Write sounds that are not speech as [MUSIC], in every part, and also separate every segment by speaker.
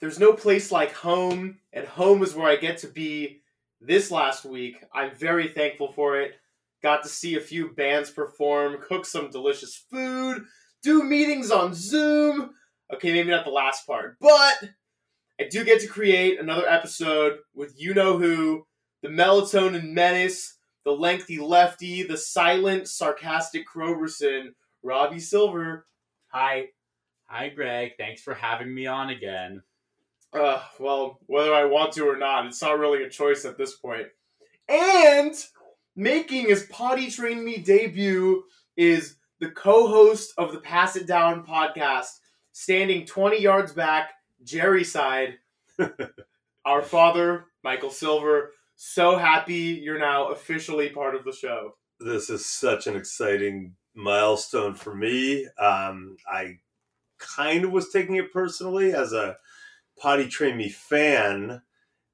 Speaker 1: There's no place like home, and home is where I get to be this last week. I'm very thankful for it. Got to see a few bands perform, cook some delicious food, do meetings on Zoom. Okay, maybe not the last part, but I do get to create another episode with you know who, the melatonin menace, the lengthy lefty, the silent, sarcastic Croberson, Robbie Silver. Hi.
Speaker 2: Hi, Greg. Thanks for having me on again.
Speaker 1: Uh, well, whether I want to or not, it's not really a choice at this point. And making his Poddy Train Me debut is the co-host of the Pass It Down podcast, standing 20 yards back, Jerry side. [LAUGHS] Our father, Michael Silver. So happy you're now officially part of the show.
Speaker 3: This is such an exciting milestone for me. Um, I kind of was taking it personally as a Poddy Train Me fan.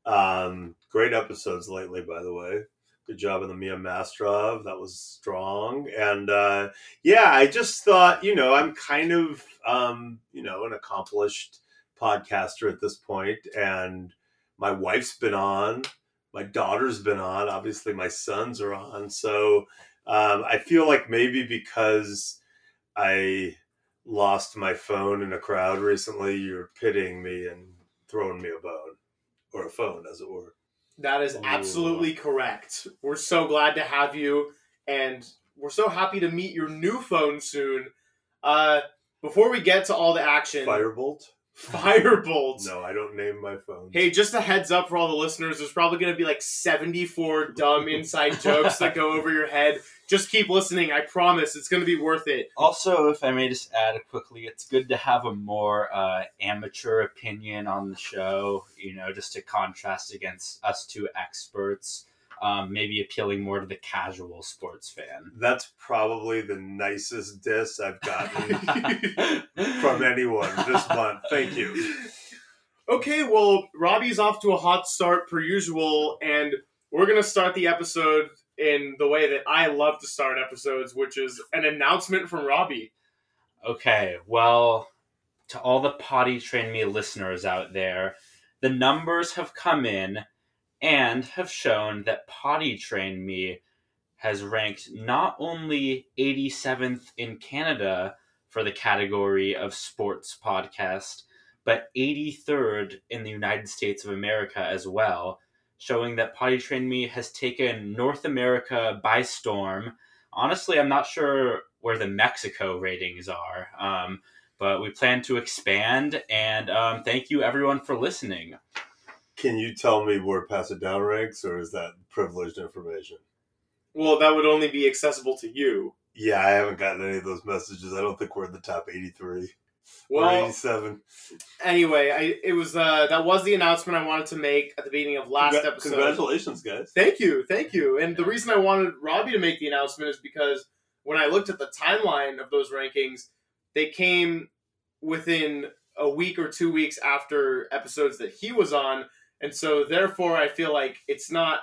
Speaker 3: Um, great episodes lately, by the way. Good job on the Mia Mastrov. That was strong. And uh, yeah, I just thought, you know, I'm kind of, um, you know, an accomplished podcaster at this point, and my wife's been on, my daughter's been on, obviously my sons are on. So um, I feel like maybe because I lost my phone in a crowd recently, you're pitying me and throwing me a bone or a phone, as it were.
Speaker 1: That is absolutely correct. We're so glad to have you, and we're so happy to meet your new phone soon. Uh, before we get to all the action,
Speaker 3: Firebolt?
Speaker 1: Firebolt.
Speaker 3: No, I don't name my phone.
Speaker 1: Hey, just a heads up for all the listeners, there's probably going to be like 74 dumb [LAUGHS] inside jokes that go over your head. Just keep listening. I promise it's going to be worth it.
Speaker 2: Also, if I may just add quickly, it's good to have a more uh, amateur opinion on the show, you know, just to contrast against us two experts. Um, maybe appealing more to the casual sports fan.
Speaker 3: That's probably the nicest diss I've gotten [LAUGHS] from anyone this month. Thank you.
Speaker 1: Okay, well, Robbie's off to a hot start per usual, and we're going to start the episode in the way that I love to start episodes, which is an announcement from Robbie.
Speaker 2: Okay, well, to all the Poddy Train Me listeners out there, the numbers have come in and have shown that Poddy Train Me has ranked not only 87th in Canada for the category of sports podcast, but 83rd in the United States of America as well, showing that Poddy Train Me has taken North America by storm. Honestly, I'm not sure where the Mexico ratings are, um, but we plan to expand, and um, thank you everyone for listening.
Speaker 3: Can you tell me where Pass It Down ranks, or is that privileged information?
Speaker 1: Well, that would only be accessible to you.
Speaker 3: Yeah, I haven't gotten any of those messages. I don't think we're in the top 83 or
Speaker 1: Well,
Speaker 3: 87.
Speaker 1: anyway, I it was uh that was the announcement I wanted to make at the beginning of last
Speaker 3: Congra-
Speaker 1: episode.
Speaker 3: Congratulations, guys.
Speaker 1: Thank you, thank you. And the reason I wanted Robbie to make the announcement is because when I looked at the timeline of those rankings, they came within a week or two weeks after episodes that he was on, and so therefore I feel like it's not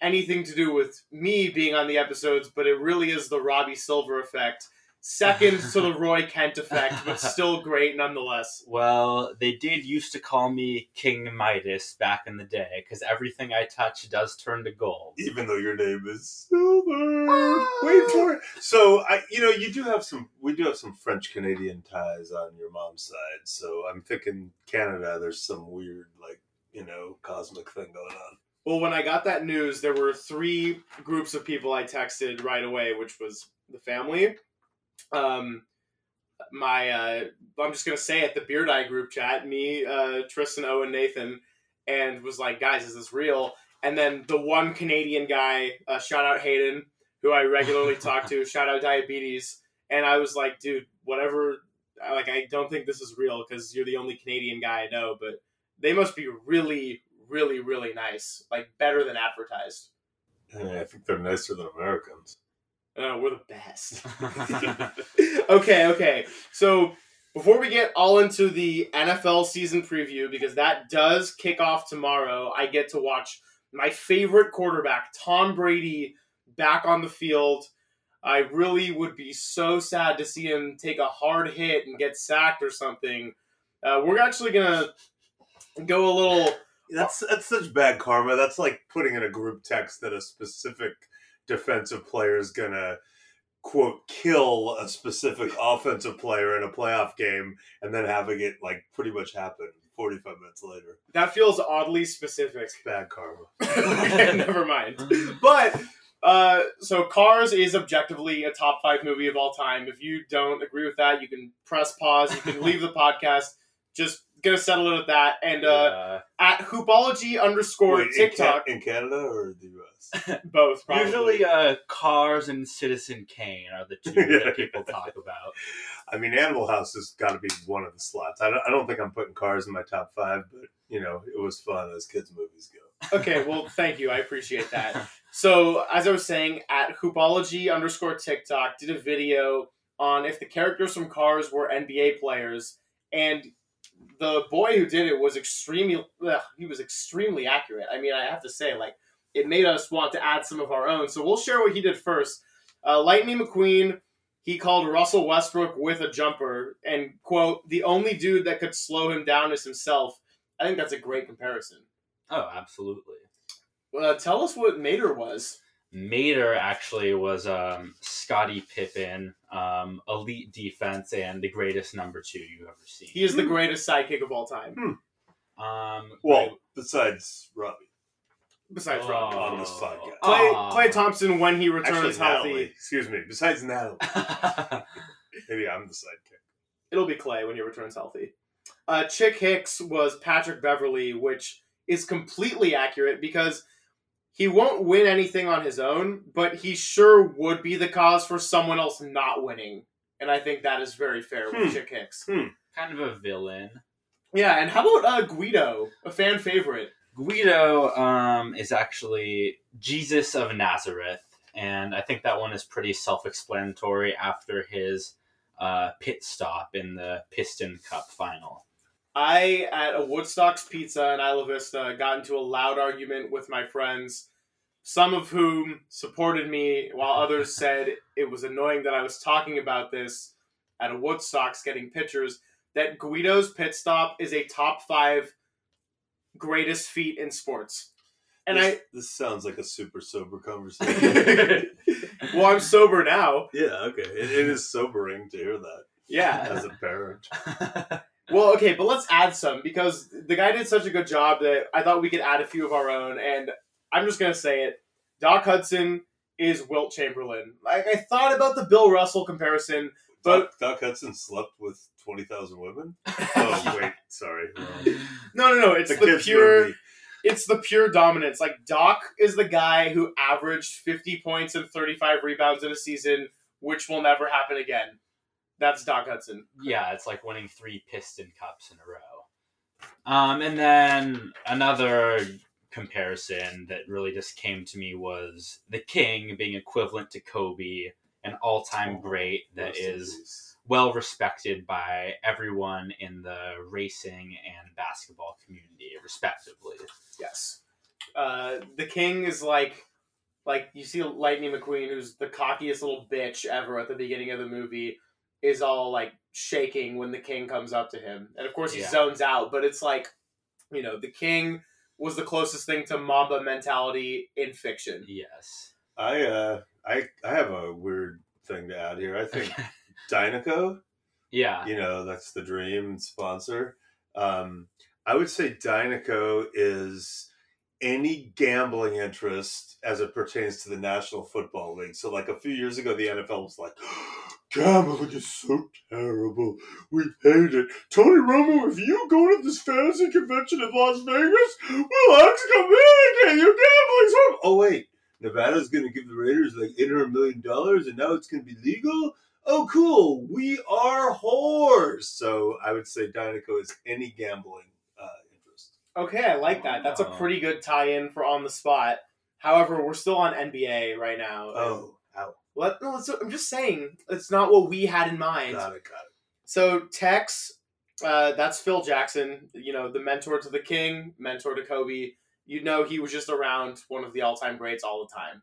Speaker 1: anything to do with me being on the episodes, but it really is the Robbie Silver effect. Second to the [LAUGHS] Roy Kent effect, but still great nonetheless.
Speaker 2: Well, they did used to call me King Midas back in the day because everything I touch does turn to gold.
Speaker 3: Even though your name is Silver. Ah! Wait for it. So, I, you know, you do have some, we do have some French Canadian ties on your mom's side. So I'm thinking Canada, there's some weird, like, you know, cosmic thing going on.
Speaker 1: Well, when I got that news, there were three groups of people I texted right away, which was the family, um, my uh, I'm just gonna say it, the Beard Eye group chat, me, uh, Tristan, Owen, Nathan, and was like, guys, is this real? And then the one Canadian guy, uh, shout out Hayden, who I regularly [LAUGHS] talk to, shout out Diabetes, and I was like, dude, whatever. Like, I don't think this is real because you're the only Canadian guy I know, but they must be really, really, really nice, like better than advertised.
Speaker 3: And I think they're nicer than Americans.
Speaker 1: Uh, we're the best. [LAUGHS] [LAUGHS] okay, okay. So Before we get all into the NFL season preview, because that does kick off tomorrow, I get to watch my favorite quarterback, Tom Brady, back on the field. I really would be so sad to see him take a hard hit and get sacked or something. Uh, we're actually gonna go a little.
Speaker 3: That's that's such bad karma. That's like putting in a group text that a specific defensive player is gonna quote kill a specific offensive player in a playoff game and then having it like pretty much happen 45 minutes later.
Speaker 1: That feels oddly specific.
Speaker 3: It's bad karma. [LAUGHS]
Speaker 1: okay, [LAUGHS] never mind. But uh, so Cars is objectively a top five movie of all time. If you don't agree with that, you can press pause. You can leave the podcast. Just gonna settle it at that. And uh,
Speaker 2: Yeah.
Speaker 1: at hoopology underscore
Speaker 3: Wait, in, Ca-
Speaker 1: TikTok,
Speaker 3: in Canada or the US? [LAUGHS]
Speaker 1: both probably.
Speaker 2: Usually, uh, Cars and Citizen Kane are the two
Speaker 3: Yeah. [LAUGHS]
Speaker 2: that people talk about.
Speaker 3: I mean, Animal House has got to be one of the slots. I don't, I don't think I'm putting cars in my top five, but you know, it was fun as kids' movies go.
Speaker 1: okay, well, [LAUGHS] thank you. I appreciate that. So, as I was saying, at hoopology underscore TikTok did a video on if the characters from Cars were NBA players, and the boy who did it was extremely ugh, he was extremely accurate. I mean, I have to say, like, it made us want to add some of our own. So we'll share what he did first. Uh, Lightning McQueen. He called Russell Westbrook with a jumper and quote the only dude that could slow him down is himself. I think that's a great comparison.
Speaker 2: Oh, absolutely.
Speaker 1: Uh, tell us what Mater was.
Speaker 2: Mater actually was um, Scottie Pippen, um, elite defense, and the greatest number two you've ever seen.
Speaker 1: He is the
Speaker 3: Hmm.
Speaker 1: greatest sidekick of all time,
Speaker 2: um,
Speaker 3: Well, besides Robbie.
Speaker 1: besides
Speaker 2: Oh.
Speaker 1: Rob.
Speaker 3: on this podcast.
Speaker 2: Klay,
Speaker 1: Klay Thompson when he returns
Speaker 3: Actually,
Speaker 1: healthy.
Speaker 3: Natalie. Excuse me. Besides Natalie. [LAUGHS] [LAUGHS] Maybe I'm the sidekick.
Speaker 1: It'll be Klay when he returns healthy. Uh, Chick Hicks was Patrick Beverley, which is completely accurate because he won't win anything on his own, but he sure would be the cause for someone else not winning. And I think that is very fair with
Speaker 3: Hmm.
Speaker 1: Chick Hicks.
Speaker 2: kind of a villain.
Speaker 1: Yeah, and how about uh, Guido, a fan favorite?
Speaker 2: Guido um, is actually Jesus of Nazareth, and I think that one is pretty self-explanatory after his uh, pit stop in the Piston Cup final.
Speaker 1: I at a Woodstock's Pizza in Isla Vista got into a loud argument with my friends, some of whom supported me, while others [LAUGHS] said it was annoying that I was talking about this at a Woodstock's getting pictures. That Guido's pit stop is a top five greatest feat in sports, and
Speaker 3: this, this sounds like a super sober [LAUGHS] conversation.
Speaker 1: well, I'm sober now.
Speaker 3: yeah, okay. It, it is sobering to hear that
Speaker 1: Yeah.
Speaker 3: as a parent. [LAUGHS]
Speaker 1: Well, okay, but let's add some because the guy did such a good job that I thought we could add a few of our own. And I'm just gonna say it: Doc Hudson is Wilt Chamberlain. Like I thought about the Bill Russell comparison, but
Speaker 3: Doc, Doc Hudson slept with 20,000 women? Oh, [LAUGHS] wait. Sorry. Wrong.
Speaker 1: no, no, no. It's
Speaker 3: It's a
Speaker 1: the pure. It's the pure dominance. Like Doc is the guy who averaged 50 points and 35 rebounds in a season, which will never happen again. That's Doc Hudson.
Speaker 2: yeah, it's like winning three Piston Cups in a row. Um, and then another comparison that really just came to me was the King being equivalent to Kobe, an all-time great that
Speaker 3: Rest in
Speaker 2: is well respected by everyone in the racing and basketball community, respectively.
Speaker 1: Yes. Uh, the king is like, like you see Lightning McQueen, who's the cockiest little bitch ever at the beginning of the movie, is all like shaking when the king comes up to him, and of course he
Speaker 2: Yeah.
Speaker 1: zones out. But it's like, you know, the king was the closest thing to Mamba mentality in fiction.
Speaker 2: Yes.
Speaker 3: I, uh, I, I have a weird thing to add here. I think [LAUGHS] Dinoco,
Speaker 2: yeah.
Speaker 3: you know, that's the dream sponsor. Um, I would say Dinoco is any gambling interest as it pertains to the National Football League. So, like a few years ago, the NFL was like, [GASPS] gambling is so terrible. We hate it. Tony Romo, if you go to this fantasy convention in Las Vegas, we'll excommunicate you. Horrible. Oh, wait. Nevada's going to give the Raiders like $800 million and now it's going to be legal? Oh, cool. We are whores. So I would say Dinoco is any gambling.
Speaker 1: Okay, I like that. That's a
Speaker 2: Oh.
Speaker 1: pretty good tie-in for on the spot. However, we're still on NBA right now.
Speaker 3: Oh, ow.
Speaker 1: Let, no, it's- I'm just saying it's not what we had in mind.
Speaker 3: Got it, got it.
Speaker 1: So Tex, uh, that's Phil Jackson. You know, the mentor to the king, mentor to Kobe. You know, he was just around one of the all-time greats all the time.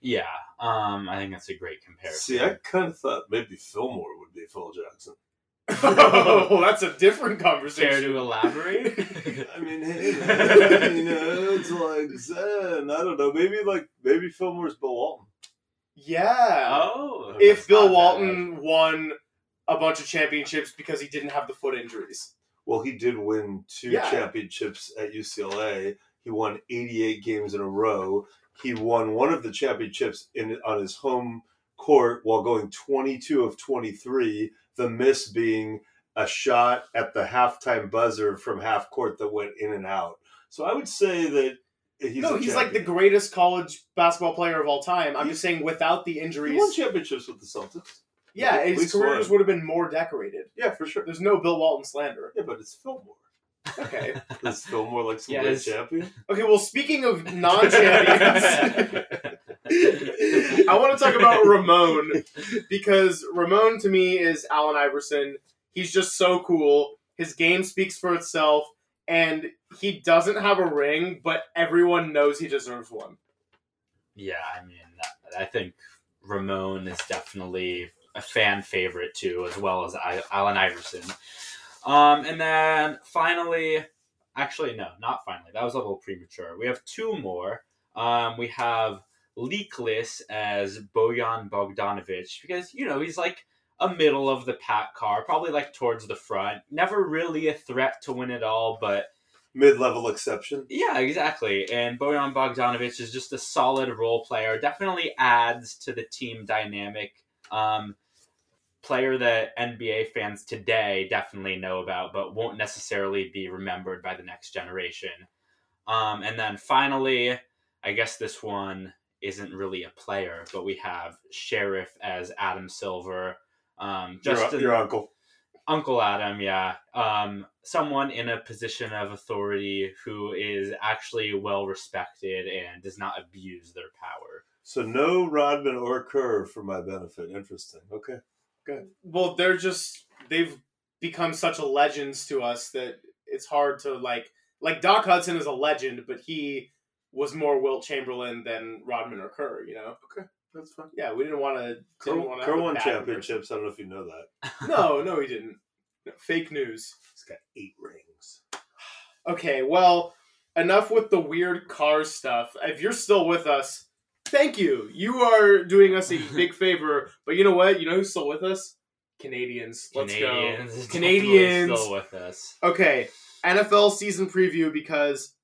Speaker 2: Yeah, um, I think that's a great comparison.
Speaker 3: See, I kind of thought maybe Fillmore would be Phil Jackson. [LAUGHS]
Speaker 1: oh, that's a different
Speaker 2: Care
Speaker 1: conversation.
Speaker 2: to elaborate? [LAUGHS]
Speaker 3: I mean, hey, man, you uh, know, it's like Zen. I don't know. Maybe like maybe Fillmore's Bill Walton.
Speaker 1: Yeah.
Speaker 2: oh,
Speaker 1: if Bill
Speaker 2: not bad.
Speaker 1: Walton won a bunch of championships because he didn't have the foot injuries.
Speaker 3: Well, he did win two
Speaker 1: Yeah.
Speaker 3: championships at UCLA. He won 88 games in a row. He won one of the championships in on his home court while going 22 of 23. The miss being a shot at the halftime buzzer from half court that went in and out. So I would say that he's
Speaker 1: no,
Speaker 3: a
Speaker 1: he's like the greatest college basketball player of all time. I'm
Speaker 3: He-
Speaker 1: just saying, without the injuries,
Speaker 3: He
Speaker 1: injuries,
Speaker 3: won championships with the Celtics.
Speaker 1: yeah,
Speaker 3: At
Speaker 1: his
Speaker 3: least
Speaker 1: career just would have been more decorated.
Speaker 3: Yeah, for sure.
Speaker 1: There's no Bill Walton slander.
Speaker 3: Yeah, but it's Fillmore.
Speaker 1: Okay. [LAUGHS]
Speaker 3: Is Fillmore like some
Speaker 2: Yeah,
Speaker 3: great champion?
Speaker 1: Okay. Well, speaking of non-champions, [LAUGHS] [LAUGHS] I want to talk about Ramon because Ramon to me is Allen Iverson. He's just so cool. His game speaks for itself, and he doesn't have a ring, but everyone knows he deserves one.
Speaker 2: Yeah, I mean, I think Ramon is definitely a fan favorite too, as well as Allen Iverson. Um, and then finally, actually, no, not finally. That was a little premature. We have two more. Um, we have Leakless as Bojan Bogdanovic because you know he's like a middle of the pack car, probably like towards the front. Never really a threat to win it all, but
Speaker 3: Mid level exception.
Speaker 2: yeah, exactly. And Bojan Bogdanovic is just a solid role player. Definitely adds to the team dynamic. Um, player that NBA fans today definitely know about, but won't necessarily be remembered by the next generation. Um, and then finally, I guess this one isn't really a player, but we have Sheriff as Adam Silver. Um,
Speaker 3: Your,
Speaker 2: just
Speaker 3: your uncle.
Speaker 2: Uncle Adam, yeah. Um, someone in a position of authority who is actually well respected and does not abuse their power.
Speaker 3: So no Rodman or Kerr for my benefit. Interesting. Okay. Good.
Speaker 1: Well, they're just they've become such a legends to us that it's hard to like like Doc Hudson is a legend, but he was more Wilt Chamberlain than Rodman or Kerr. You know? Okay.
Speaker 3: That's fine.
Speaker 1: Yeah, we didn't want to.
Speaker 3: Kerr,
Speaker 1: Didn't want to
Speaker 3: Kerr won championships. I don't know if you know that. [LAUGHS] [LAUGHS]
Speaker 1: No, no, he didn't. No, fake news.
Speaker 3: He's got eight rings. [SIGHS]
Speaker 1: Okay, well, enough with the weird car stuff. If you're still with us, thank you. You are doing us a big [LAUGHS] favor. But you know what? You know who's still with us? Canadians. Let's
Speaker 2: Canadians
Speaker 1: go.
Speaker 2: is
Speaker 1: Canadians.
Speaker 2: still with us.
Speaker 1: Okay, NFL season preview because,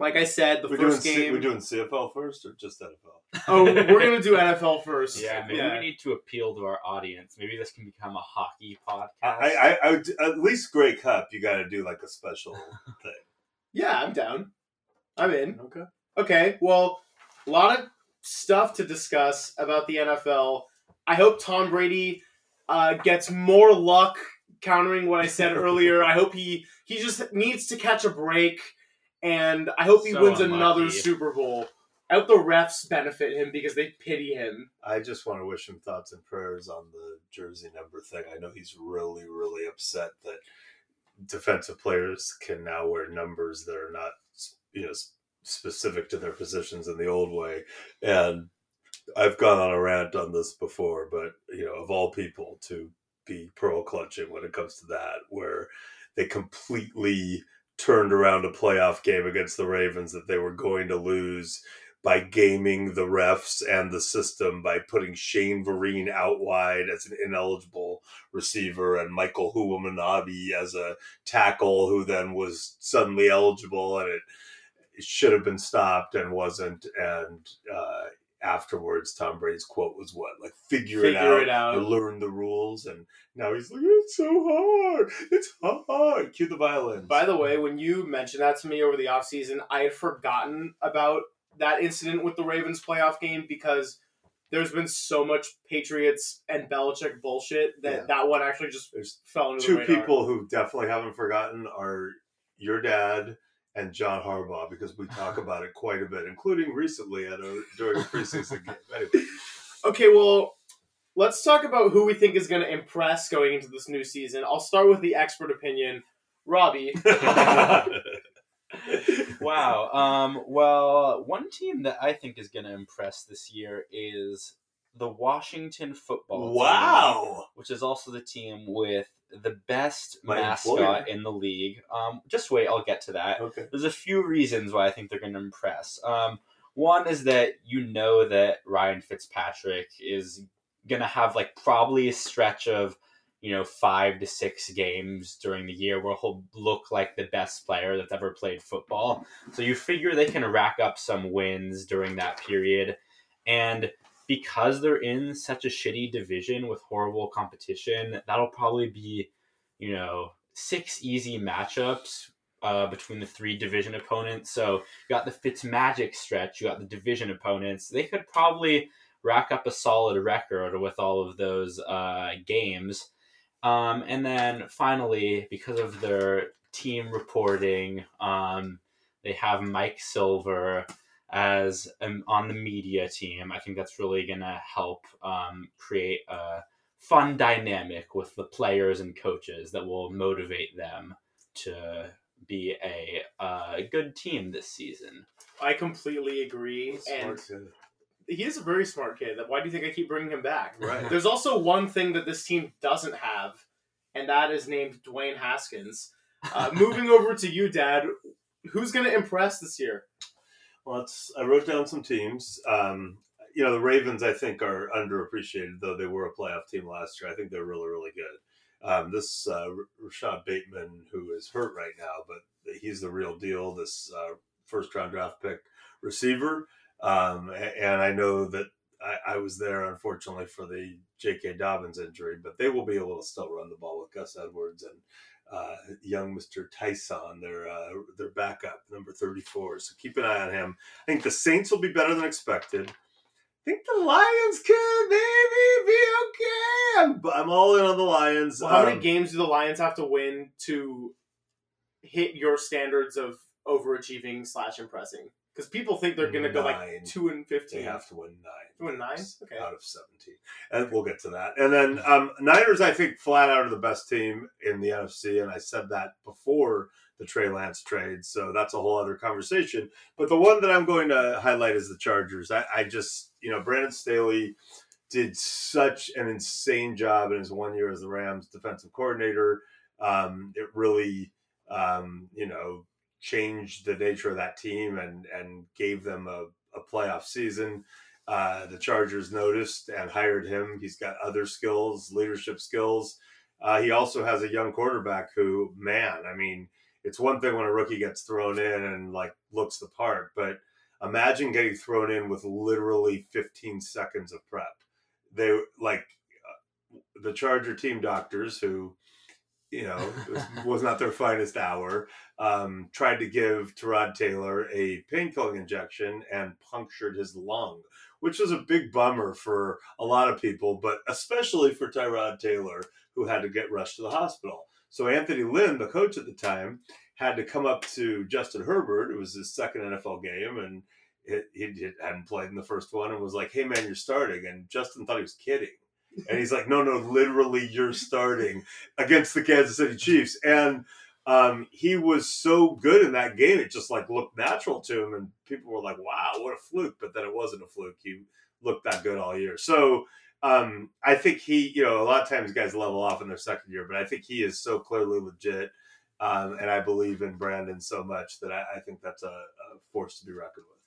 Speaker 1: like I said, the
Speaker 3: We're doing,
Speaker 1: first
Speaker 3: C-
Speaker 1: game.
Speaker 3: we're doing CFL first or just NFL?
Speaker 1: oh, we're gonna [LAUGHS] do NFL first.
Speaker 2: Yeah, maybe we need to appeal to our audience. Maybe this can become a hockey podcast.
Speaker 3: I, I, I would, at least Grey Cup. You got to do like a special [LAUGHS] thing.
Speaker 1: Yeah, I'm down. I'm in.
Speaker 3: Okay.
Speaker 1: Okay, well, a lot of stuff to discuss about the NFL. I hope Tom Brady uh, gets more luck countering what I said earlier. [LAUGHS] I hope he he just needs to catch a break, and I hope he
Speaker 2: So
Speaker 1: wins another
Speaker 2: unlucky.
Speaker 1: Super Bowl. I hope the refs benefit him because they pity him.
Speaker 3: I just want to wish him thoughts and prayers on the jersey number thing. I know he's really, really upset that defensive players can now wear numbers that are not, you know, s- specific to their positions in the old way. And I've gone on a rant on this before, but you know, of all people, to be pearl clutching when it comes to that, where they completely turned around a playoff game against the Ravens that they were going to lose by gaming the refs and the system by putting Shane Vereen out wide as an ineligible receiver and Michael Hoomanawanui as a tackle who then was suddenly eligible and it, it should have been stopped and wasn't. And uh, afterwards, Tom Brady's quote was what? Like, figure, it
Speaker 1: Figure
Speaker 3: out.
Speaker 1: it out.
Speaker 3: learn the rules. And now he's like, it's so hard. It's hard. Cue the violins.
Speaker 1: By the way, when you mentioned that to me over the offseason, I had forgotten about that incident with the Ravens playoff game because there's been so much Patriots and Belichick bullshit that
Speaker 3: Yeah.
Speaker 1: that one actually just
Speaker 3: There's
Speaker 1: fell into the
Speaker 3: two people who definitely haven't forgotten are your dad and John Harbaugh because we talk [LAUGHS] about it quite a bit, including recently at a during a preseason game. [LAUGHS] Anyway,
Speaker 1: Okay, well, let's talk about who we think is going to impress going into this new season. I'll start with the expert opinion. Robbie, [LAUGHS]
Speaker 2: wow. Um, well, one team that I think is going to impress this year is the Washington football team,
Speaker 3: wow.
Speaker 2: which is also the team with the best
Speaker 3: My
Speaker 2: mascot
Speaker 3: employer.
Speaker 2: in the league. Um, just wait, I'll get to that.
Speaker 3: Okay.
Speaker 2: There's a few reasons why I think they're going to impress. Um, one is that you know that Ryan Fitzpatrick is going to have like probably a stretch of you know five to six games during the year where he'll look like the best player that's ever played football. So you figure they can rack up some wins during that period, and because they're in such a shitty division with horrible competition, that'll probably be you know six easy matchups uh, between the three division opponents. So you got the Fitzmagic stretch, you got the division opponents. They could probably rack up a solid record with all of those uh, games. Um, and then finally, because of their team reporting, um, they have Mike Silver as um, on the media team. I think that's really going to help um, create a fun dynamic with the players and coaches that will motivate them to be a uh, good team this season.
Speaker 1: I completely agree, and he is a very smart kid. Why do you think I keep bringing him back?
Speaker 3: Right.
Speaker 1: There's also one thing that this team doesn't have, and that is named Dwayne Haskins. Uh, [LAUGHS] moving over to you, Dad. Who's going to impress this year?
Speaker 3: It's, I wrote down some teams. Um, you know, the Ravens, I think, are underappreciated, though they were a playoff team last year. I think they're really, really good. Um, this uh, Rashod Bateman, who is hurt right now, but he's the real deal. This uh, first round draft pick receiver. Um, and I know that I, I was there, unfortunately, for the J.K. Dobbins injury, but they will be able to still run the ball with Gus Edwards and uh, young Mr. Tyson, their uh, their backup, number 34. So keep an eye on him. I think the Saints will be better than expected. I think the Lions could maybe be okay. I'm, I'm all in on the Lions.
Speaker 1: Well, how many
Speaker 3: Um,
Speaker 1: games do the Lions have to win to hit your standards of overachieving slash impressing? Because people think they're going to go like two and
Speaker 3: They
Speaker 1: fifteen.
Speaker 3: have to win nine.
Speaker 1: Two and nine? Okay.
Speaker 3: Out of 17. And we'll get to that. And then um, Niners, I think, flat out are the best team in the NFC. And I said that before the Trey Lance trade. So that's a whole other conversation. But the one that I'm going to highlight is the Chargers. I, I just, you know, Brandon Staley did such an insane job in his one year as the Rams defensive coordinator. Um, it really, um, you know, changed the nature of that team and and gave them a, a playoff season. Uh, the Chargers noticed and hired him. He's got other skills, leadership skills. Uh, he also has a young quarterback who, man, I mean, it's one thing when a rookie gets thrown in and like looks the part, but imagine getting thrown in with literally 15 seconds of prep. They like uh, the Charger team doctors who, you know, was, not their finest hour. Um, tried to give Tyrod Taylor a painkilling injection and punctured his lung, which was a big bummer for a lot of people, but especially for Tyrod Taylor, who had to get rushed to the hospital. So Anthony Lynn, the coach at the time, had to come up to Justin Herbert. It was his second NFL game, and he hadn't played in the first one, and was like, "Hey man, you're starting." And Justin thought he was kidding, and he's like, "No, no, literally, you're starting against the Kansas City Chiefs." And um, he was so good in that game; it just like looked natural to him, and people were like, "Wow, what a fluke!" But then it wasn't a fluke. He looked that good all year. So um, I think he, you know, a lot of times guys level off in their second year, but I think he is so clearly legit. Um, and I believe in Brandon so much that I, I think that's a, a force to be reckoned with.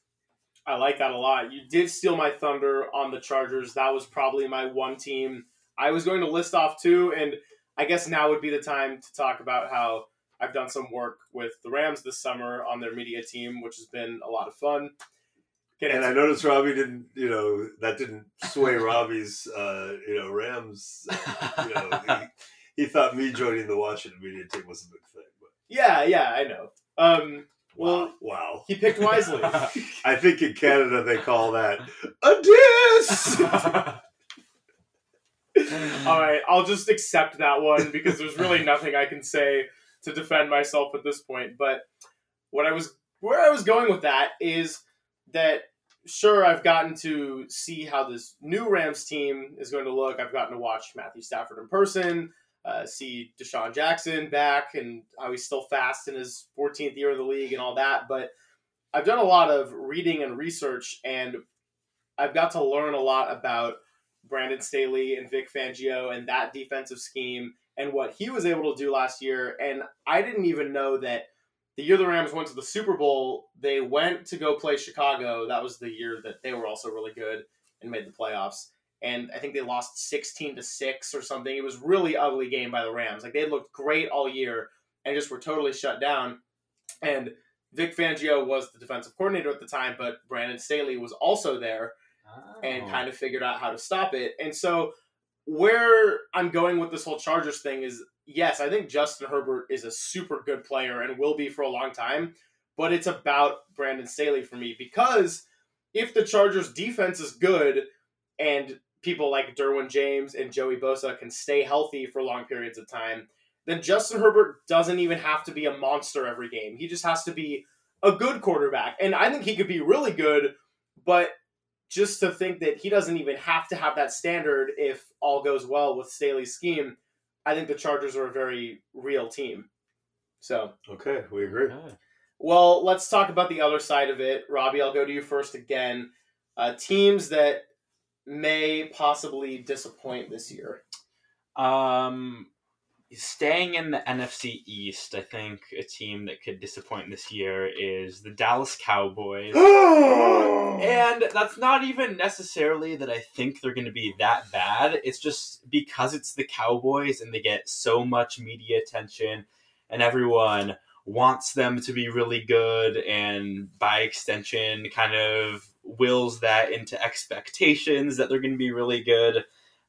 Speaker 1: I like that a lot. You did steal my thunder on the Chargers. That was probably my one team I was going to list off too, and I guess now would be the time to talk about how I've done some work with the Rams this summer on their media team, which has been a lot of fun.
Speaker 3: And I noticed Robbie didn't, you know, that didn't sway Robbie's, [LAUGHS] uh, you know, Rams. You know, [LAUGHS] he, he thought me joining the Washington media team was a big thing. But
Speaker 1: yeah, yeah, I know. Um, Well-
Speaker 3: wow.
Speaker 1: he picked wisely. [LAUGHS]
Speaker 3: I think in Canada they call that a diss. [LAUGHS]
Speaker 1: All right, I'll just accept that one because there's really [LAUGHS] nothing I can say to defend myself at this point. But what I was where I was going with that is that sure, I've gotten to see how this new Rams team is going to look. I've gotten to watch Matthew Stafford in person, uh, see DeSean Jackson back, and how he's still fast in his 14th year of the league and all that. But I've done a lot of reading and research, and I've got to learn a lot about Brandon Staley and Vic Fangio and that defensive scheme and what he was able to do last year. And I didn't even know that the year the Rams went to the Super Bowl, they went to go play Chicago. That was the year that they were also really good and made the playoffs. And I think they lost 16 to 6 or something. It was really ugly game by the Rams. Like they looked great all year and just were totally shut down. And Vic Fangio was the defensive coordinator at the time, but Brandon Staley was also there and
Speaker 2: Oh.
Speaker 1: kind of figured out how to stop it. And so where I'm going with this whole Chargers thing is yes, I think Justin Herbert is a super good player and will be for a long time, but it's about Brandon Staley for me because if the Chargers defense is good and people like Derwin James and Joey Bosa can stay healthy for long periods of time, then Justin Herbert doesn't even have to be a monster every game. He just has to be a good quarterback. And I think he could be really good, but just to think that he doesn't even have to have that standard if all goes well with Staley's scheme, I think the Chargers are a very real team. So,
Speaker 3: Okay, we agree.
Speaker 2: Okay.
Speaker 1: well, let's talk about the other side of it. Robbie, I'll go to you first again. Uh, teams that may possibly disappoint this year.
Speaker 2: Um, staying in the NFC East, I think a team that could disappoint this year is the Dallas Cowboys. [GASPS] And that's not even necessarily that I think they're going to be that bad. It's just because it's the Cowboys and they get so much media attention and everyone wants them to be really good and by extension kind of wills that into expectations that they're going to be really good.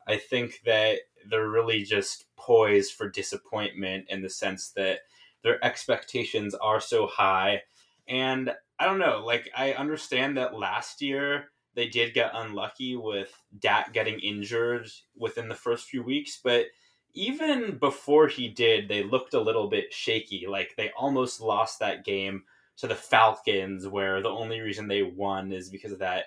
Speaker 2: I think that they're really just poised for disappointment in the sense that their expectations are so high and I don't know. Like I understand that last year they did get unlucky with Dak getting injured within the first few weeks, but even before he did, they looked a little bit shaky. Like they almost lost that game to the Falcons, where the only reason they won is because of that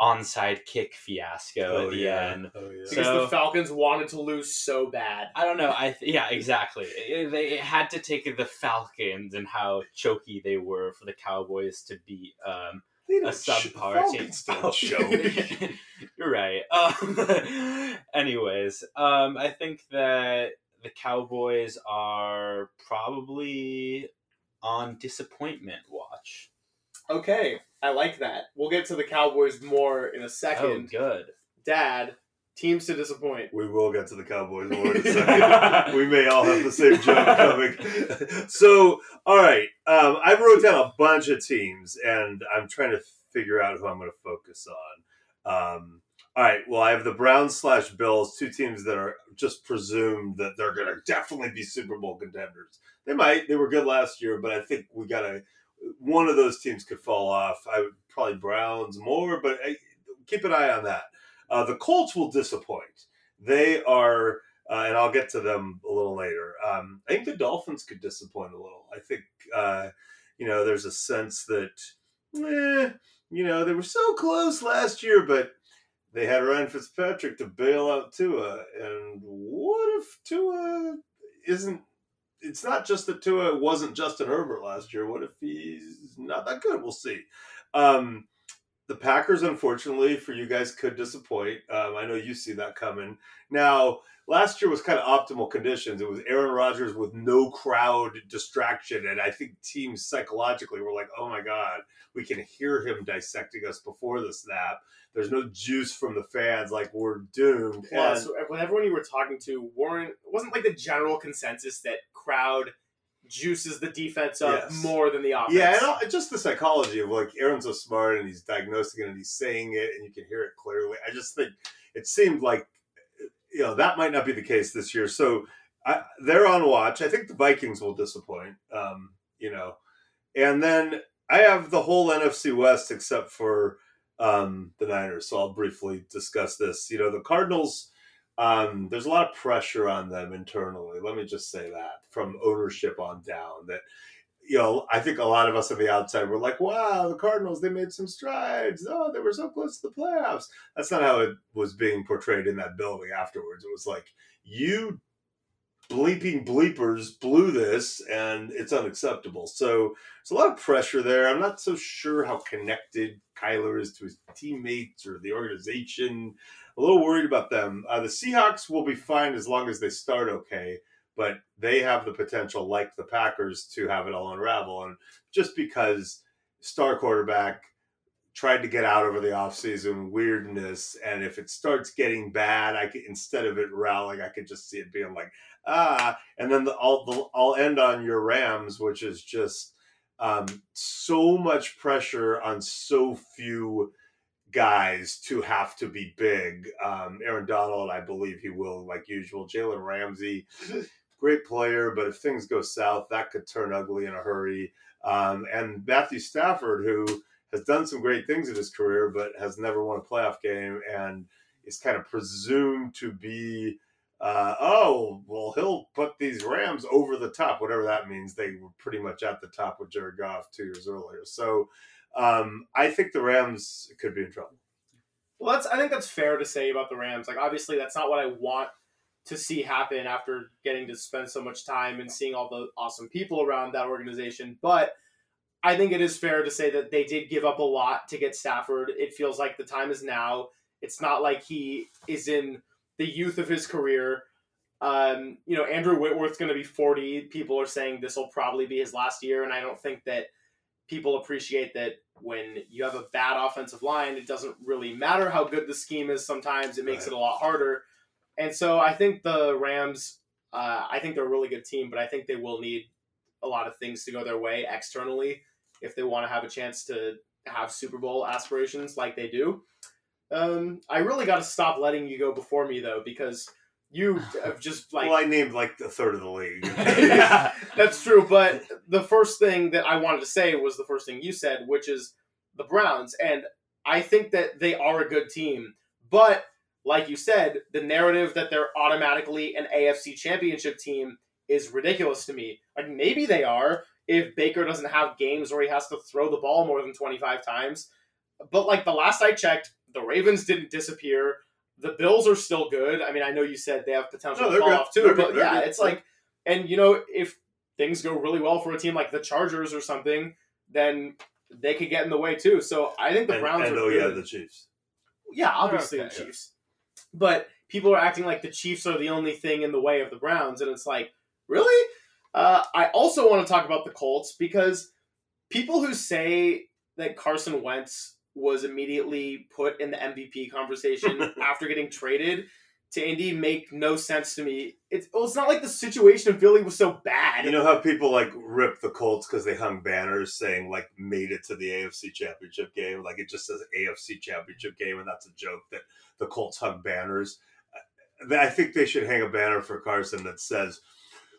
Speaker 2: onside kick fiasco at the end.
Speaker 3: Oh yeah.
Speaker 1: Because
Speaker 2: So-
Speaker 1: the Falcons wanted to lose so bad.
Speaker 2: I don't know. I th- yeah, exactly. It- they had to take the Falcons and how choky they were for the Cowboys to beat um, a
Speaker 3: don't sh-
Speaker 2: subpar team.
Speaker 3: Falcons. [LAUGHS]
Speaker 2: You're right. Um, [LAUGHS] anyways, um, I think that the Cowboys are probably on disappointment watch.
Speaker 1: Okay, I like that. We'll get to the Cowboys more in a second.
Speaker 2: Oh,
Speaker 1: second.
Speaker 2: good.
Speaker 1: Dad, teams to disappoint.
Speaker 3: We will get to the Cowboys more in a [LAUGHS] second. we may all have the same joke coming. so, all right. Um, I wrote down a bunch of teams, and I'm trying to figure out who I'm going to focus on. Um, all right. Well, I have the Browns slash Bills, two teams that are just presumed that they're going to definitely be Super Bowl contenders. They might. They were good last year, but I think we got to. One of those teams could fall off. I would probably Browns more, but I, keep an eye on that. Uh, the Colts will disappoint. They are, uh, and I'll get to them a little later. Um, I think the Dolphins could disappoint a little. I think, uh, you know, there's a sense that, eh, you know, they were so close last year, but they had Ryan Fitzpatrick to bail out Tua. And what if Tua isn't? It's not just that Tua wasn't Justin Herbert last year. What if he's not that good? We'll see. Um, the Packers, unfortunately, for you guys, could disappoint. Um, I know you see that coming. Now, last year was kind of optimal conditions. It was Aaron Rodgers with no crowd distraction, and I think teams psychologically were like, "Oh my God, we can hear him dissecting us before the snap." There's no juice from the fans, like we're doomed.
Speaker 1: Plus,
Speaker 3: And-
Speaker 1: everyone you were talking to, Warren it wasn't like the general consensus that crowd juices the defense up
Speaker 3: Yes.
Speaker 1: more than the offense.
Speaker 3: Yeah, and just the psychology of like Aaron's so smart and he's diagnosing it and he's saying it and you can hear it clearly. I just think it seemed like you know that might not be the case this year. So I, they're on watch. I think the Vikings will disappoint. Um, you know, and then I have the whole NFC West except for um, the Niners. So I'll briefly discuss this. You know, the Cardinals. Um, there's a lot of pressure on them internally. Let me just say that from ownership on down that you know, I think a lot of us on the outside were like, wow, the Cardinals, they made some strides. Oh, they were so close to the playoffs. That's not how it was being portrayed in that building afterwards. It was like, you bleeping bleepers blew this and it's unacceptable. So there's a lot of pressure there. I'm not so sure how connected Kyler is to his teammates or the organization. A little worried about them. Uh, the Seahawks will be fine as long as they start okay, but they have the potential, like the Packers, to have it all unravel. And just because star quarterback tried to get out over the offseason weirdness and if it starts getting bad i could instead of it rallying i could just see it being like ah and then the, I'll, the, I'll end on your rams which is just um, so much pressure on so few guys to have to be big um, aaron donald i believe he will like usual jalen ramsey great player but if things go south that could turn ugly in a hurry um, and matthew stafford who has done some great things in his career, but has never won a playoff game and is kind of presumed to be, uh, oh, well, he'll put these Rams over the top, whatever that means. They were pretty much at the top with Jared Goff two years earlier. So um, I think the Rams could be in trouble.
Speaker 1: Well, that's I think that's fair to say about the Rams. Like, obviously, that's not what I want to see happen after getting to spend so much time and seeing all the awesome people around that organization. But I think it is fair to say that they did give up a lot to get Stafford. It feels like the time is now. It's not like he is in the youth of his career. Um, you know, Andrew Whitworth's going to be 40. People are saying this will probably be his last year, and I don't think that people appreciate that when you have a bad offensive line, it doesn't really matter how good the scheme is. Sometimes it makes right. it a lot harder. And so I think the Rams, uh, I think they're a really good team, but I think they will need a lot of things to go their way externally if they want to have a chance to have Super Bowl aspirations like they do. Um, I really got to stop letting you go before me though, because you have just like.
Speaker 3: well, I named like a third of the league. [LAUGHS] [LAUGHS]
Speaker 1: yeah, that's true. But the first thing that I wanted to say was the first thing you said, which is the Browns, and I think that they are a good team. But like you said, the narrative that they're automatically an AFC Championship team is ridiculous to me. Like maybe they are, if Baker doesn't have games where he has to throw the ball more than 25 times. But like the last I checked, the Ravens didn't disappear. The Bills are still good. I mean, I know you said they have potential no, to fall good. off too, they're but good. yeah, it's like, and you know, if things go really well for a team like the Chargers or something, then they could get in the way too. So I think the
Speaker 3: and,
Speaker 1: Browns
Speaker 3: and,
Speaker 1: are
Speaker 3: oh
Speaker 1: good.
Speaker 3: yeah, the Chiefs.
Speaker 1: Yeah, obviously okay, the Chiefs. Yeah. But people are acting like the Chiefs are the only thing in the way of the Browns, and it's like, really? Uh, I also want to talk about the Colts because people who say that Carson Wentz was immediately put in the MVP conversation [LAUGHS] after getting traded to Indy make no sense to me. It's well, it's not like the situation in Philly was so bad.
Speaker 3: You know how people like rip the Colts because they hung banners saying like made it to the AFC Championship game, like it just says AFC Championship game, and that's a joke that the Colts hung banners. Uh, I think they should hang a banner for Carson that says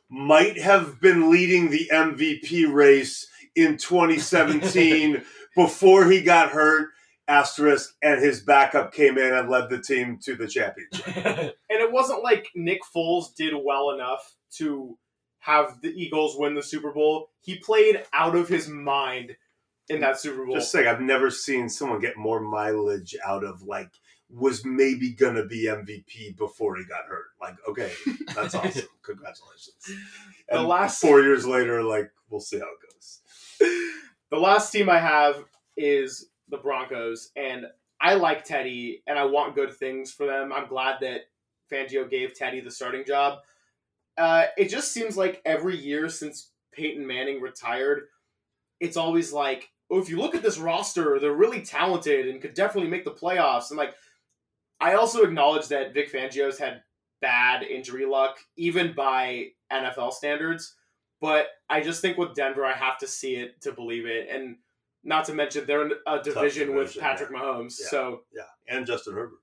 Speaker 3: might have been leading the MVP race in 2017 before he got hurt. Asterisk, and his backup came in and led the team to the championship. [LAUGHS]
Speaker 1: and it wasn't like Nick Foles did well enough to have the Eagles win the Super Bowl. He played out of his mind in that Super Bowl.
Speaker 3: Just saying, I've never seen someone get more mileage out of like was maybe gonna be MVP before he got hurt. Like, okay, that's [LAUGHS] awesome. Congratulations. And the last four years later, like, we'll see how it goes.
Speaker 1: The last team I have is the Broncos, and I like Teddy, and I want good things for them. I'm glad that Fangio gave Teddy the starting job. Uh, it just seems like every year since Peyton Manning retired, it's always like, oh, if you look at this roster, they're really talented and could definitely make the playoffs. And like, I also acknowledge that Vic Fangio's had bad injury luck, even by NFL standards. But I just think with Denver, I have to see it to believe it. And not to mention, they're in a division, division with Patrick
Speaker 3: yeah.
Speaker 1: Mahomes.
Speaker 3: Yeah.
Speaker 1: So
Speaker 3: yeah, and Justin Herbert.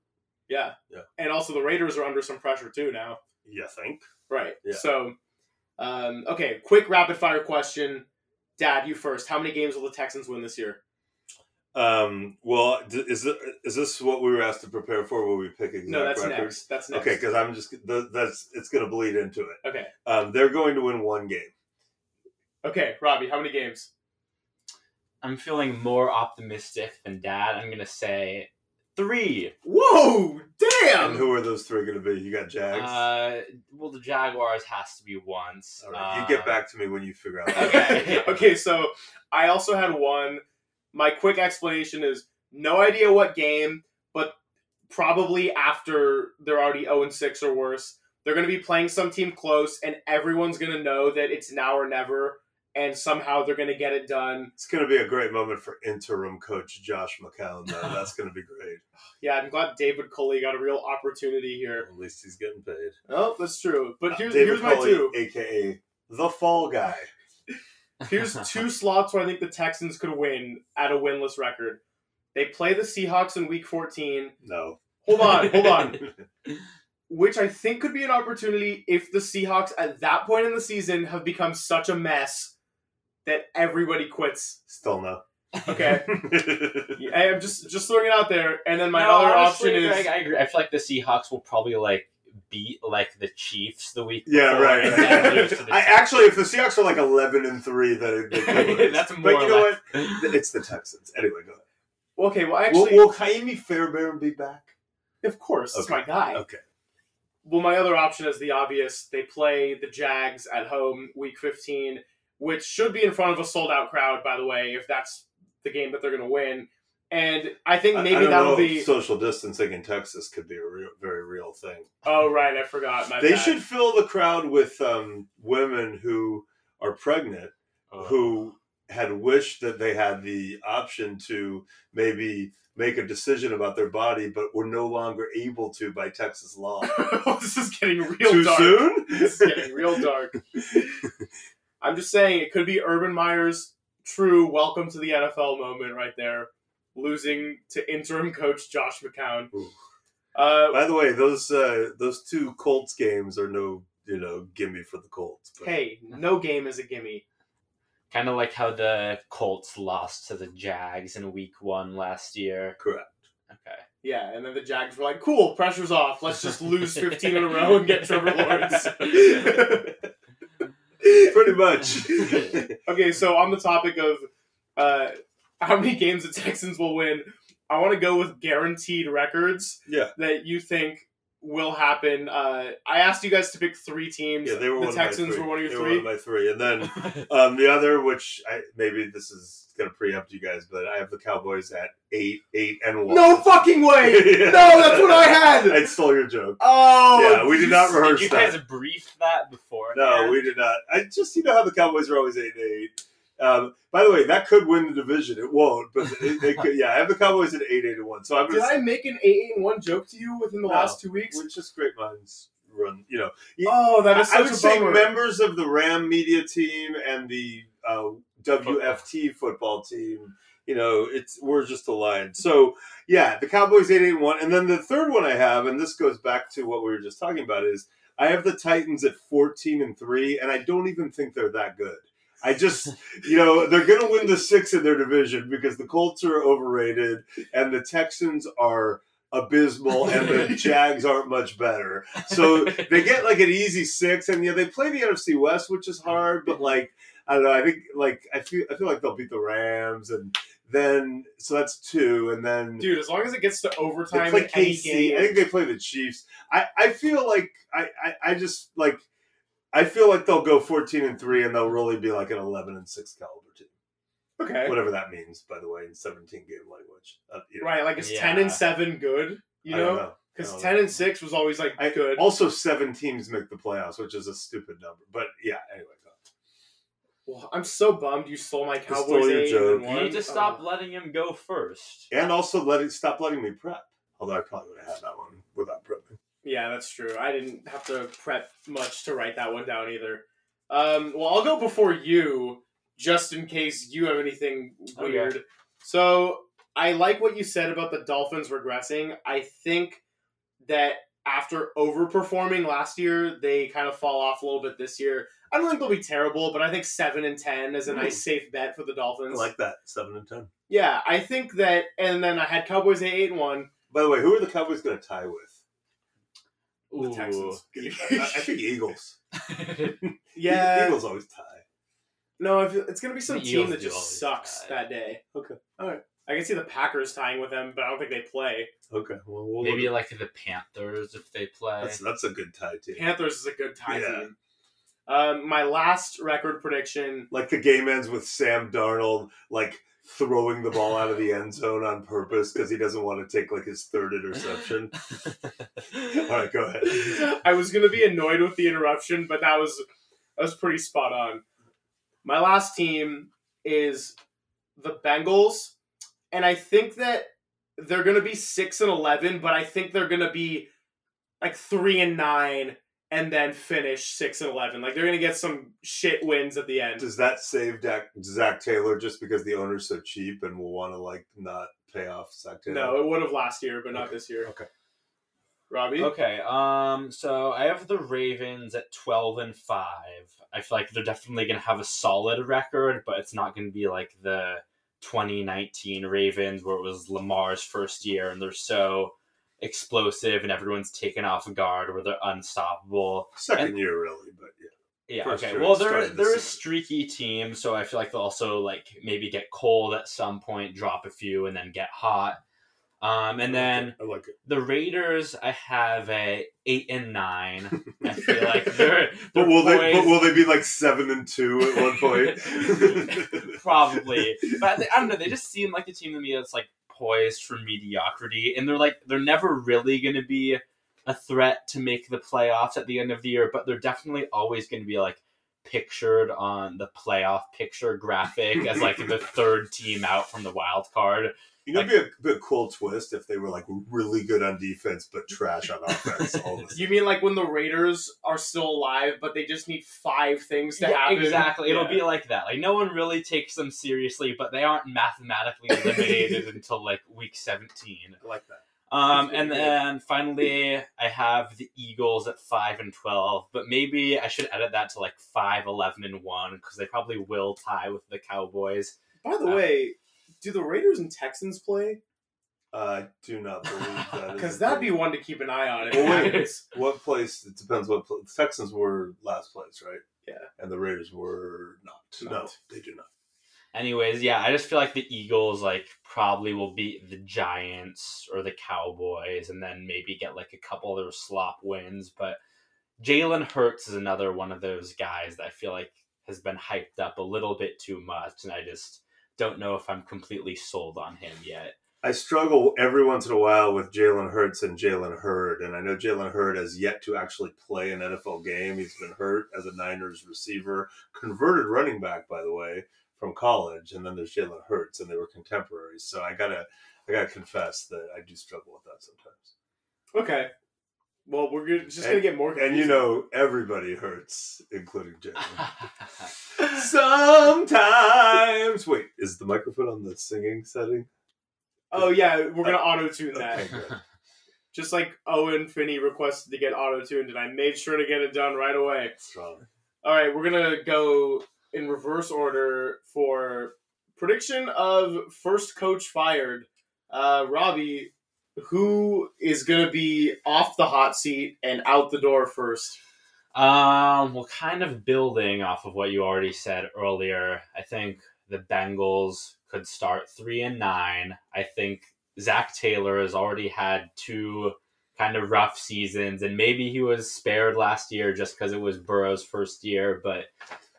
Speaker 1: Yeah,
Speaker 3: yeah,
Speaker 1: and also the Raiders are under some pressure too now.
Speaker 3: You think?
Speaker 1: Right.
Speaker 3: Yeah.
Speaker 1: So, um, okay, quick rapid fire question. Dad, you first. How many games will the Texans win this year?
Speaker 3: Um, well, is it, is this what we were asked to prepare for? Will we pick exact
Speaker 1: No, that's
Speaker 3: records?
Speaker 1: next. That's next.
Speaker 3: Okay, because I'm just that's it's going to bleed into it.
Speaker 1: Okay.
Speaker 3: Um, they're going to win one game.
Speaker 1: Okay, Robbie, how many games?
Speaker 2: I'm feeling more optimistic than Dad. I'm gonna say three.
Speaker 1: Whoa, damn!
Speaker 3: And who are those three going to be? You got Jags.
Speaker 2: Uh, well, the Jaguars has to be once.
Speaker 3: All right, you
Speaker 2: Uh,
Speaker 3: get back to me when you figure out. that.
Speaker 2: Okay. [LAUGHS]
Speaker 1: okay, so I also had one. My quick explanation is no idea what game, but probably after they're already 0 and 6 or worse, they're going to be playing some team close, and everyone's going to know that it's now or never, and somehow they're going to get it done.
Speaker 3: It's going to be a great moment for interim coach Josh McCown. Though [LAUGHS] that's going to be great.
Speaker 1: Yeah, I'm glad David Culley got a real opportunity here.
Speaker 3: At least he's getting paid.
Speaker 1: Oh, that's true. But
Speaker 3: Uh,
Speaker 1: here's, here's my
Speaker 3: Culley,
Speaker 1: two.
Speaker 3: aka the Fall Guy. [LAUGHS]
Speaker 1: Here's two slots where I think the Texans could win at a winless record. They play the Seahawks in Week 14.
Speaker 3: No.
Speaker 1: Hold on, hold on. [LAUGHS] which I think could be an opportunity if the Seahawks at that point in the season have become such a mess that everybody quits.
Speaker 3: Still no.
Speaker 1: Okay, [LAUGHS] I am just just throwing it out there. And then my
Speaker 2: No,
Speaker 1: other
Speaker 2: honestly,
Speaker 1: option is
Speaker 2: Greg, I agree. I feel like the Seahawks will probably like beat like the Chiefs the week.
Speaker 3: Yeah,
Speaker 2: before,
Speaker 3: right.
Speaker 2: and then lose to the
Speaker 3: I
Speaker 2: Texans.
Speaker 3: actually, if the Seahawks are like eleven and three, then they could [LAUGHS] lose.
Speaker 2: That's
Speaker 3: But
Speaker 2: more
Speaker 3: you know
Speaker 2: or
Speaker 3: what? It's the Texans. Anyway, go ahead.
Speaker 1: okay. Well,
Speaker 3: Will,
Speaker 1: actually,
Speaker 3: will Kaimi Fairbairn be back?
Speaker 1: of course, it's
Speaker 3: Okay.
Speaker 1: my guy.
Speaker 3: Okay.
Speaker 1: Well, my other option is the obvious. They play the Jags at home week 15, which should be in front of a sold out crowd, by the way, if that's the game that they're going to win. And I think
Speaker 3: I- I
Speaker 1: maybe
Speaker 3: don't
Speaker 1: that'll
Speaker 3: know
Speaker 1: be.
Speaker 3: social distancing in Texas could be a real, very real thing.
Speaker 1: oh, right. I forgot. My
Speaker 3: they
Speaker 1: bad.
Speaker 3: should fill the crowd with um, women who are pregnant
Speaker 2: Oh.
Speaker 3: who had wished that they had the option to maybe make a decision about their body, but were no longer able to by Texas law. [LAUGHS]
Speaker 1: this is getting real
Speaker 3: Too
Speaker 1: dark.
Speaker 3: soon?
Speaker 1: This is getting real dark. [LAUGHS] I'm just saying it could be Urban Meyer's true welcome to the NFL moment right there, losing to interim coach Josh McCown. Uh,
Speaker 3: By the way, those uh, those two Colts games are no you know gimme for the Colts. But
Speaker 1: hey, no game is a gimme.
Speaker 2: Kind of like how the Colts lost to the Jags in Week One last year.
Speaker 3: correct.
Speaker 2: Okay.
Speaker 1: Yeah, and then the Jags were like, "Cool, pressure's off. Let's just lose 15 in a row and get Trevor [LAUGHS] Lawrence." [LAUGHS] [LAUGHS]
Speaker 3: Pretty much. [LAUGHS]
Speaker 1: okay, so on the topic of uh, how many games the Texans will win, I want to go with guaranteed records
Speaker 3: yeah,
Speaker 1: that you think will happen. Uh, I asked you guys to pick three teams.
Speaker 3: yeah, they were
Speaker 1: the
Speaker 3: one
Speaker 1: Texans
Speaker 3: of my three.
Speaker 1: were one of your
Speaker 3: They
Speaker 1: three.
Speaker 3: Were one of my three, and then [LAUGHS] um, the other, which I, maybe this is gonna preempt you guys, but I have the Cowboys at eight, eight, and one.
Speaker 1: no fucking way!
Speaker 3: Yeah. [LAUGHS]
Speaker 1: No, that's what I had.
Speaker 3: I stole your joke.
Speaker 1: Oh,
Speaker 3: Yeah, we did not rehearse
Speaker 2: Did you
Speaker 3: that.
Speaker 2: guys brief that before?
Speaker 3: No, we did not. I just you know how the Cowboys are always eight and eight. Um, by the way, that could win the division. It won't, but it, they [LAUGHS] could. Yeah, I have the Cowboys at eight eight and one. So I'm
Speaker 1: Did
Speaker 3: just
Speaker 1: I make an eight eight, and one joke to you within the
Speaker 3: No.
Speaker 1: last two weeks?
Speaker 3: we're just great minds run. You know,
Speaker 1: Oh, that is
Speaker 3: I
Speaker 1: such
Speaker 3: would
Speaker 1: a
Speaker 3: say
Speaker 1: bummer.
Speaker 3: members of the Ram media team and the uh, WFT football team. You know, it's we're just aligned. So yeah, the Cowboys eight eight one, and then the third one I have, and this goes back to what we were just talking about, is I have the Titans at fourteen and three, and I don't even think they're that good. I just, [LAUGHS] you know, they're going to win the six in their division because the Colts are overrated and the Texans are abysmal [LAUGHS] and the Jags aren't much better. So they get like an easy six, and yeah, they play the NFC West, which is hard, but like I don't know, I think like I feel I feel like they'll beat the Rams, and then so that's two, and then
Speaker 1: Dude, as long as it gets to
Speaker 3: they
Speaker 1: overtime
Speaker 3: play
Speaker 1: in any
Speaker 3: KC.
Speaker 1: game,
Speaker 3: I think they play the Chiefs. I I feel like I I, I just like. I feel like they'll go fourteen and three, and they'll really be like an eleven and six caliber team,
Speaker 1: okay,
Speaker 3: whatever that means. By the way, in seventeen game language, uh, you know,
Speaker 1: right? Like it's
Speaker 2: Yeah.
Speaker 1: ten and seven good? You know, because
Speaker 3: I
Speaker 1: ten
Speaker 3: know.
Speaker 1: and six was always like
Speaker 3: I,
Speaker 1: good.
Speaker 3: Also, seven teams make the playoffs, which is a stupid number. But yeah, anyway. Go.
Speaker 1: Well, I'm so bummed you stole my
Speaker 3: stole
Speaker 1: Cowboys
Speaker 3: your joke.
Speaker 2: You need to stop
Speaker 1: Oh.
Speaker 2: letting him go first.
Speaker 3: And also, let it stop letting me prep. Although I probably would have had that one without prepping.
Speaker 1: Yeah, that's true. I didn't have to prep much to write that one down either. Um, well, I'll go before you, just in case you have anything
Speaker 2: Okay.
Speaker 1: weird. So I like what you said about the Dolphins regressing. I think that after overperforming last year, they kind of fall off a little bit this year. I don't think they'll be terrible, but I think seven and ten is a
Speaker 3: Ooh.
Speaker 1: nice safe bet for the
Speaker 3: I
Speaker 1: Dolphins.
Speaker 3: like that seven and ten.
Speaker 1: yeah, I think that, and then I had Cowboys at eight and one.
Speaker 3: By the way, who are the Cowboys going to tie with?
Speaker 1: The Texans.
Speaker 3: I [LAUGHS] I think Eagles. [LAUGHS]
Speaker 1: Yeah,
Speaker 3: Eagles always tie.
Speaker 1: No, it's gonna be some
Speaker 2: The
Speaker 1: team
Speaker 2: Eagles
Speaker 1: that just sucks
Speaker 2: tie.
Speaker 1: that day.
Speaker 3: Okay. All right.
Speaker 1: I can see the Packers tying with them, but I don't think they play.
Speaker 3: Okay. Well, we'll
Speaker 2: Maybe like the Panthers if they play.
Speaker 3: that's that's a good tie team.
Speaker 1: Panthers is a good tie
Speaker 3: Yeah.
Speaker 1: team. Um, my last record prediction.
Speaker 3: Like the game ends with Sam Darnold like throwing the ball out of the end zone on purpose because he doesn't want to take like his third interception. [LAUGHS] All right, go ahead.
Speaker 1: I was gonna be annoyed with the interruption, but that was that was pretty spot on. My last team is the Bengals, and I think that they're gonna be six and eleven, but I think they're gonna be like three and nine, and then finish six and eleven. Like they're gonna get some shit wins at the end.
Speaker 3: Does that save Dak, Zac Taylor just because the owner's so cheap and will want to like not pay off Zac Taylor?
Speaker 1: No, it would have last year, but not
Speaker 3: Okay.
Speaker 1: this year.
Speaker 3: Okay.
Speaker 1: Robbie,
Speaker 2: Okay, um, so I have the Ravens at twelve and five. I feel like they're definitely gonna have a solid record, but it's not gonna be like the 2019 Ravens where it was Lamar's first year and they're so explosive and everyone's taken off guard where they're unstoppable.
Speaker 3: Second
Speaker 2: And-
Speaker 3: year really, but yeah.
Speaker 2: Yeah,
Speaker 3: First
Speaker 2: okay. Well,
Speaker 3: they
Speaker 2: they're they're a streaky team, so I feel like they'll also like maybe get cold at some point, drop a few, and then get hot. Um, and then
Speaker 3: I like
Speaker 2: the Raiders, I have a eight and nine. I [LAUGHS] feel like they're,
Speaker 3: But
Speaker 2: they're
Speaker 3: will they? But will they be like seven and two at one point? [LAUGHS]
Speaker 2: probably, but I don't know. They just seem like a team to me that's like poised for mediocrity, and they're like they're never really going to be a threat to make the playoffs at the end of the year, but they're definitely always going to be like pictured on the playoff picture graphic as like the [LAUGHS] third team out from the wild card.
Speaker 3: You know, it'd be a, be a cool twist if they were like really good on defense but trash on offense. All the [LAUGHS]
Speaker 1: you mean like when the Raiders are still alive, but they just need five things to
Speaker 2: Yeah,
Speaker 1: happen?
Speaker 2: exactly. It'll be like that. Like no one really takes them seriously, but they aren't mathematically [LAUGHS] eliminated until like week seventeen.
Speaker 3: I like that.
Speaker 2: Um,
Speaker 1: That's
Speaker 2: and
Speaker 1: really
Speaker 2: then finally, I have the Eagles at five and twelve, but maybe I should edit that to like five, eleven, and one because they probably will tie with the Cowboys.
Speaker 1: By the way, do the Raiders and Texans play?
Speaker 3: I do not believe that.
Speaker 1: Because [LAUGHS] that'd be one to keep an eye on. If
Speaker 3: Well,
Speaker 1: it
Speaker 3: wait.
Speaker 1: happens.
Speaker 3: What place? It depends. What pla- the Texans were last place, right?
Speaker 1: Yeah.
Speaker 3: And the Raiders were not. No,
Speaker 1: Not.
Speaker 3: they do not.
Speaker 2: Anyways, yeah, I just feel like the Eagles like probably will beat the Giants or the Cowboys, and then maybe get like a couple of those slop wins. But Jalen Hurts is another one of those guys that I feel like has been hyped up a little bit too much, and I just don't know if I'm completely sold on him yet.
Speaker 3: I struggle every once in a while with Jalen Hurts and Jalen Hurd, and I know Jalen Hurd has yet to actually play an NFL game. He's been hurt as a Niners receiver, converted running back, by the way, from college, and then there's Jalen Hurts, and they were contemporaries. So I gotta, I gotta confess that I do struggle with that sometimes.
Speaker 1: Okay. Well, we're good- just gonna get more.
Speaker 3: And you know, everybody hurts, including Jalen. [LAUGHS] Sometimes. Wait, is the microphone on the singing setting?
Speaker 1: Oh yeah, we're gonna auto tune that.
Speaker 3: Okay. [LAUGHS]
Speaker 1: Just like Owen Finney requested to get auto tuned, and I made sure to get it done right away.
Speaker 3: Strong.
Speaker 1: All right, we're gonna go in reverse order for prediction of first coach fired. Uh, Robbie, who is gonna be off the hot seat and out the door first?
Speaker 2: Um, well, kind of building off of what you already said earlier, I think the Bengals could start three and nine. I think Zac Taylor has already had two kind of rough seasons, and maybe he was spared last year just because it was Burrow's first year, but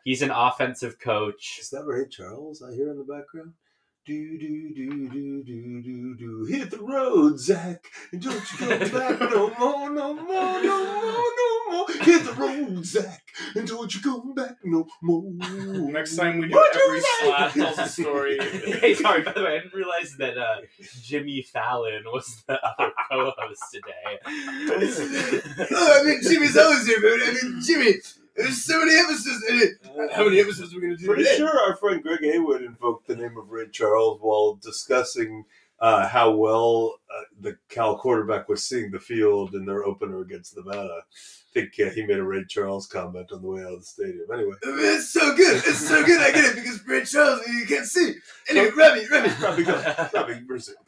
Speaker 2: he's an offensive coach.
Speaker 3: Is that Ray Charles I hear in the background? Do do do do do do do. Hit the road, Zach, and don't you go [LAUGHS] back no more, no more, no more, no more. Hit the road, Zach, and don't you go back no more.
Speaker 1: Next time we do
Speaker 3: What
Speaker 1: every slap tells a story. [LAUGHS]
Speaker 2: hey, sorry, by the way, I didn't realize that uh, Jimmy Fallon was the other [LAUGHS] co-host today.
Speaker 1: I mean, Jimmy's always here, man. I mean, Jimmy. There's so many episodes in it. How many episodes are we gonna do
Speaker 3: Pretty
Speaker 1: today?
Speaker 3: sure our friend Greg Haywood invoked the name of Ray Charles while discussing uh, how well uh, the Cal quarterback was seeing the field in their opener against Nevada. I think uh, he made a Ray Charles comment on the way out of the stadium. Anyway,
Speaker 1: It's so good. It's so good. I get it because Ray Charles, you can't see. Anyway, Remy, Remy.
Speaker 3: probably good. Probably reasonable.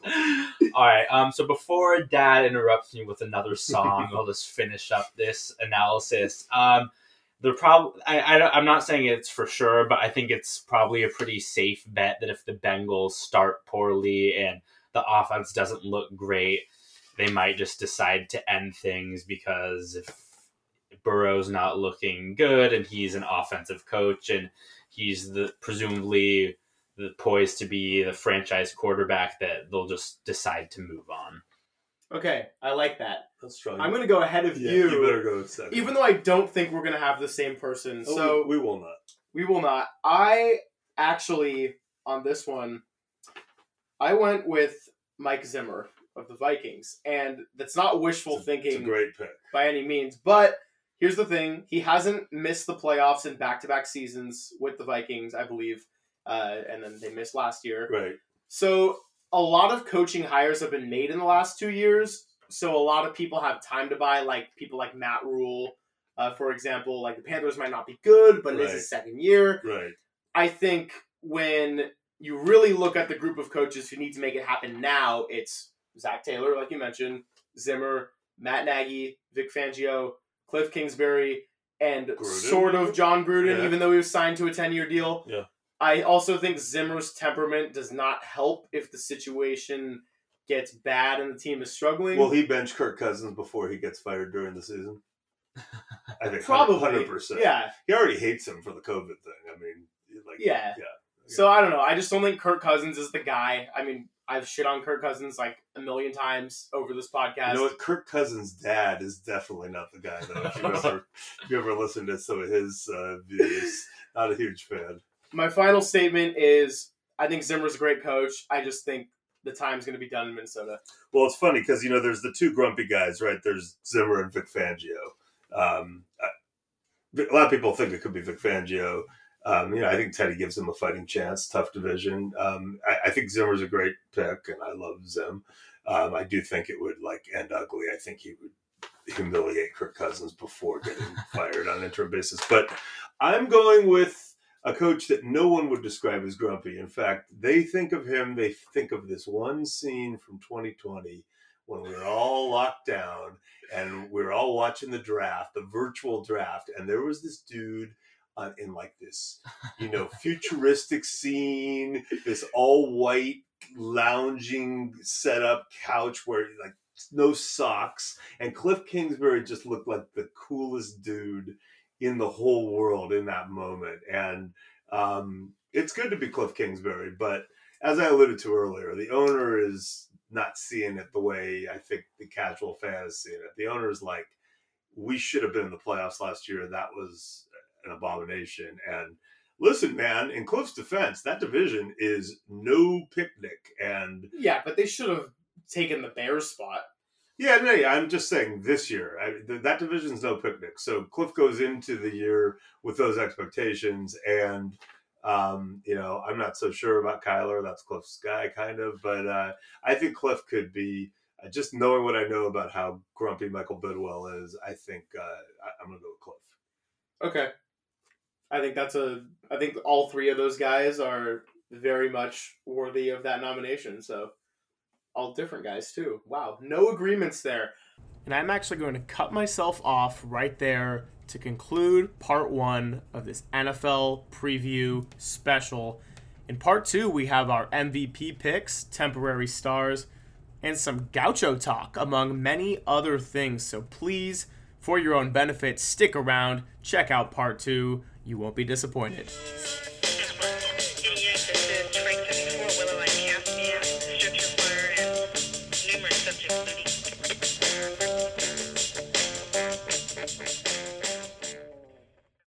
Speaker 2: All right. Um. So before Dad interrupts me with another song, I'll just finish up this analysis. Um, they're probably I, I am not saying it's for sure, but I think it's probably a pretty safe bet that if the Bengals start poorly and the offense doesn't look great, they might just decide to end things because if Burrow's not looking good and he's an offensive coach and he's the presumably the poised to be the franchise quarterback that they'll just decide to move on.
Speaker 1: Okay, I like that.
Speaker 3: That's.
Speaker 1: I'm going to go ahead of
Speaker 3: yeah,
Speaker 1: you.
Speaker 3: You better go with second.
Speaker 1: Even though I don't think we're going to have the same person.
Speaker 3: Oh,
Speaker 1: so
Speaker 3: we, we will not.
Speaker 1: We will not. I actually on this one, I went with Mike Zimmer of the Vikings, and that's not wishful
Speaker 3: a,
Speaker 1: thinking
Speaker 3: it's a great pick.
Speaker 1: by any means. But here's the thing: he hasn't missed the playoffs in back-to-back seasons with the Vikings, I believe, uh, and then they missed last year.
Speaker 3: Right.
Speaker 1: So a lot of coaching hires have been made in the last two years. So a lot of people have time to buy, like people like Matt Rhule, uh, for example. Like the Panthers might not be good, but it is
Speaker 3: Right.
Speaker 1: his second year.
Speaker 3: Right.
Speaker 1: I think when you really look at the group of coaches who need to make it happen now, it's Zac Taylor, like you mentioned, Zimmer, Matt Nagy, Vic Fangio, Cliff Kingsbury, and
Speaker 3: Gruden?
Speaker 1: sort of Jon Gruden,
Speaker 3: Yeah.
Speaker 1: even though he was signed to a 10 year deal.
Speaker 3: Yeah.
Speaker 1: I also think Zimmer's temperament does not help if the situation gets bad and the team is struggling.
Speaker 3: Will he bench Kirk Cousins before he gets fired during the season? [LAUGHS] I think
Speaker 1: Probably.
Speaker 3: hundred percent.
Speaker 1: Yeah,
Speaker 3: He already hates him for the COVID thing. I mean, like
Speaker 1: Yeah.
Speaker 3: yeah.
Speaker 1: So I don't know. I just don't think Kirk Cousins is the guy. I mean, I've shit on Kirk Cousins like a million times over this podcast.
Speaker 3: You know what? Kirk Cousins' dad is definitely not the guy though. If you ever, [LAUGHS] if you ever listen to some of his uh, views, not a huge fan.
Speaker 1: My final statement is I think Zimmer's a great coach. I just think the time's going to be done in Minnesota.
Speaker 3: Well, it's funny because you know there's the two grumpy guys, right? There's Zimmer and Vic Fangio. Um, I- a lot of people think it could be Vic Fangio. Um, you know, I think Teddy gives him a fighting chance. Tough division. Um, I, I think Zimmer's a great pick, and I love Zim. Um, I do think it would like end ugly. I think he would humiliate Kirk Cousins before getting [LAUGHS] fired on an interim basis. But I'm going with a coach that no one would describe as grumpy. In fact, they think of him, they think of this one scene from 2020 when we were all locked down and we were all watching the draft, the virtual draft, and there was this dude uh, in like this, you know, [LAUGHS] futuristic scene, this all white lounging setup couch where like no socks, and Cliff Kingsbury just looked like the coolest dude in the whole world in that moment. And um, it's good to be Cliff Kingsbury, but as I alluded to earlier, the owner is not seeing it the way I think the casual fan is seeing it. The owner is like, we should have been in the playoffs last year. That was an abomination. And listen, man, in Cliff's defense, that division is no picnic. And
Speaker 1: Yeah, but they should have taken the Bears spot.
Speaker 3: Yeah, no, yeah, I'm just saying this year, I, th- that division's no picnic. So Cliff goes into the year with those expectations, and um, you know, I'm not so sure about Kyler. That's Cliff's guy, kind of, but uh, I think Cliff could be. Uh, just knowing what I know about how grumpy Michael Bidwill is, I think uh, I, I'm gonna go with Cliff.
Speaker 1: Okay. I think that's a. I think all three of those guys are very much worthy of that nomination. So, all different guys too. Wow, no agreements there. And I'm actually going to cut myself off right there to conclude part one of this NFL preview special. In part two, we have our MVP picks, temporary stars, and some gaucho talk, among many other things. So please, for your own benefit, stick around, check out part two. You won't be disappointed.